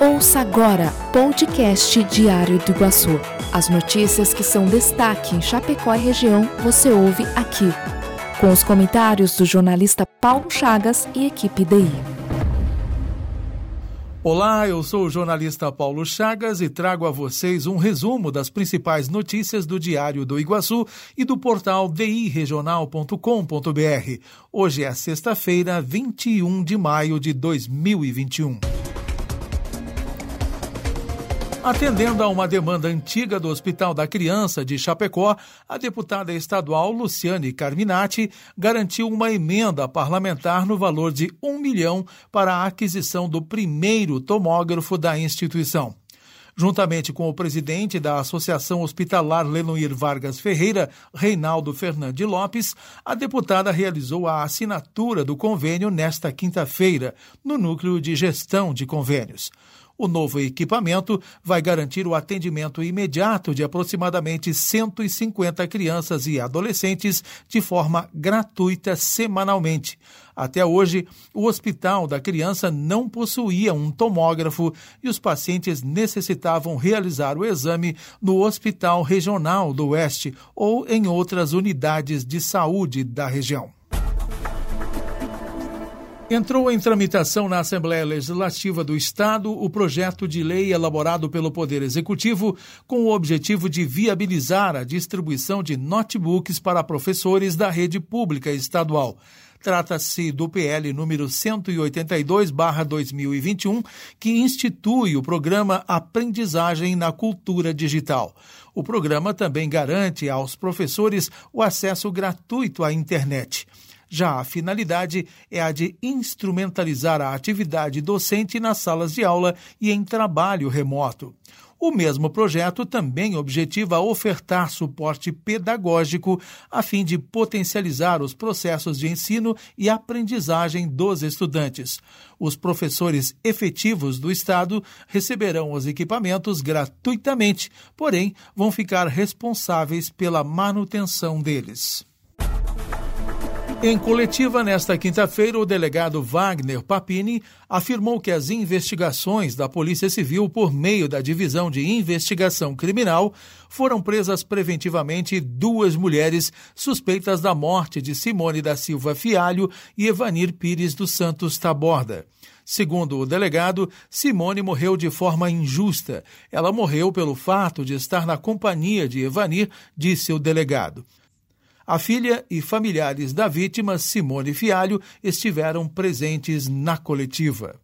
Ouça agora podcast Diário do Iguaçu. As notícias que são destaque em Chapecó e região você ouve aqui. Com os comentários do jornalista Paulo Chagas e equipe DI. Olá, eu sou o jornalista Paulo Chagas e trago a vocês um resumo das principais notícias do Diário do Iguaçu e do portal diregional.com.br. Hoje é sexta-feira, 21 de maio de 2021. Atendendo a uma demanda antiga do Hospital da Criança de Chapecó, a deputada estadual Luciane Carminati garantiu uma emenda parlamentar no valor de um milhão para a aquisição do primeiro tomógrafo da instituição. Juntamente com o presidente da Associação Hospitalar Lenoir Vargas Ferreira, Reinaldo Fernandes Lopes, a deputada realizou a assinatura do convênio nesta quinta-feira, no Núcleo de Gestão de Convênios. O novo equipamento vai garantir o atendimento imediato de aproximadamente 150 crianças e adolescentes de forma gratuita semanalmente. Até hoje, o Hospital da Criança não possuía um tomógrafo e os pacientes necessitavam realizar o exame no Hospital Regional do Oeste ou em outras unidades de saúde da região. Entrou em tramitação na Assembleia Legislativa do Estado o projeto de lei elaborado pelo Poder Executivo com o objetivo de viabilizar a distribuição de notebooks para professores da rede pública estadual. Trata-se do PL número 182/2021, que institui o programa Aprendizagem na Cultura Digital. O programa também garante aos professores o acesso gratuito à internet. Já a finalidade é a de instrumentalizar a atividade docente nas salas de aula e em trabalho remoto. O mesmo projeto também objetiva ofertar suporte pedagógico a fim de potencializar os processos de ensino e aprendizagem dos estudantes. Os professores efetivos do Estado receberão os equipamentos gratuitamente, porém vão ficar responsáveis pela manutenção deles. Em coletiva nesta quinta-feira, o delegado Wagner Papini afirmou que as investigações da Polícia Civil por meio da Divisão de Investigação Criminal foram presas preventivamente duas mulheres suspeitas da morte de Simone da Silva Fialho e Evanir Pires dos Santos Taborda. Segundo o delegado, Simone morreu de forma injusta. Ela morreu pelo fato de estar na companhia de Evanir, disse o delegado. A filha e familiares da vítima, Simone Fialho, estiveram presentes na coletiva.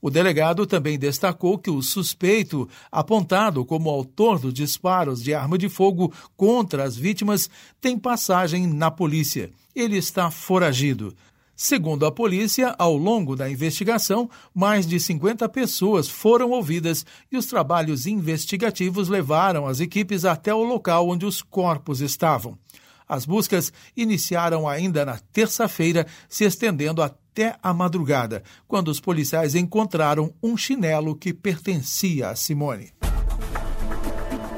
O delegado também destacou que o suspeito, apontado como autor dos disparos de arma de fogo contra as vítimas, tem passagem na polícia. Ele está foragido. Segundo a polícia, ao longo da investigação, mais de 50 pessoas foram ouvidas e os trabalhos investigativos levaram as equipes até o local onde os corpos estavam. As buscas iniciaram ainda na terça-feira, se estendendo até a madrugada, quando os policiais encontraram um chinelo que pertencia a Simone.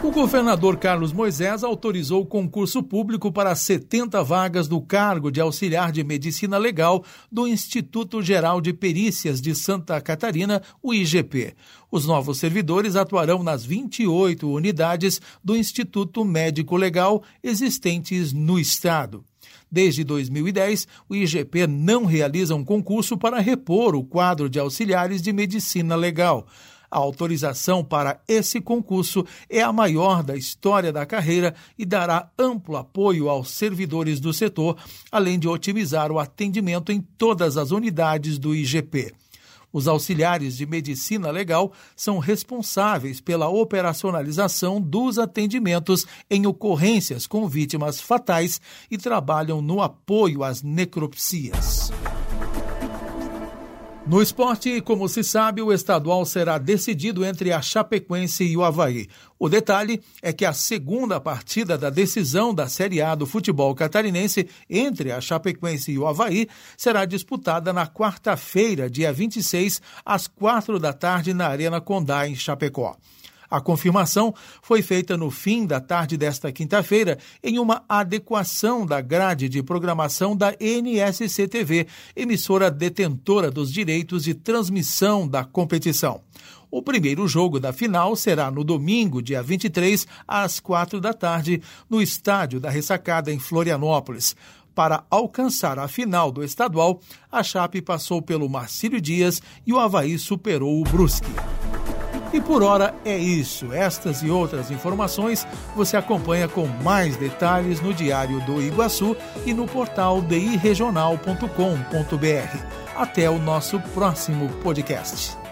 O governador Carlos Moisés autorizou o concurso público para 70 vagas do cargo de auxiliar de medicina legal do Instituto Geral de Perícias de Santa Catarina, o IGP. Os novos servidores atuarão nas 28 unidades do Instituto Médico Legal existentes no estado. Desde 2010, o IGP não realiza um concurso para repor o quadro de auxiliares de medicina legal. A autorização para esse concurso é a maior da história da carreira e dará amplo apoio aos servidores do setor, além de otimizar o atendimento em todas as unidades do IGP. Os auxiliares de medicina legal são responsáveis pela operacionalização dos atendimentos em ocorrências com vítimas fatais e trabalham no apoio às necropsias. No esporte, como se sabe, o estadual será decidido entre a Chapecoense e o Havaí. O detalhe é que a segunda partida da decisão da Série A do futebol catarinense entre a Chapecoense e o Havaí será disputada na quarta-feira, dia 26, às quatro da tarde, na Arena Condá, em Chapecó. A confirmação foi feita no fim da tarde desta quinta-feira em uma adequação da grade de programação da NSC TV, emissora detentora dos direitos de transmissão da competição. O primeiro jogo da final será no domingo, dia 23, às quatro da tarde, no Estádio da Ressacada, em Florianópolis. Para alcançar a final do estadual, a Chape passou pelo Marcílio Dias e o Havaí superou o Brusque. E por hora é isso. Estas e outras informações você acompanha com mais detalhes no Diário do Iguaçu e no portal diregional.com.br. Até o nosso próximo podcast.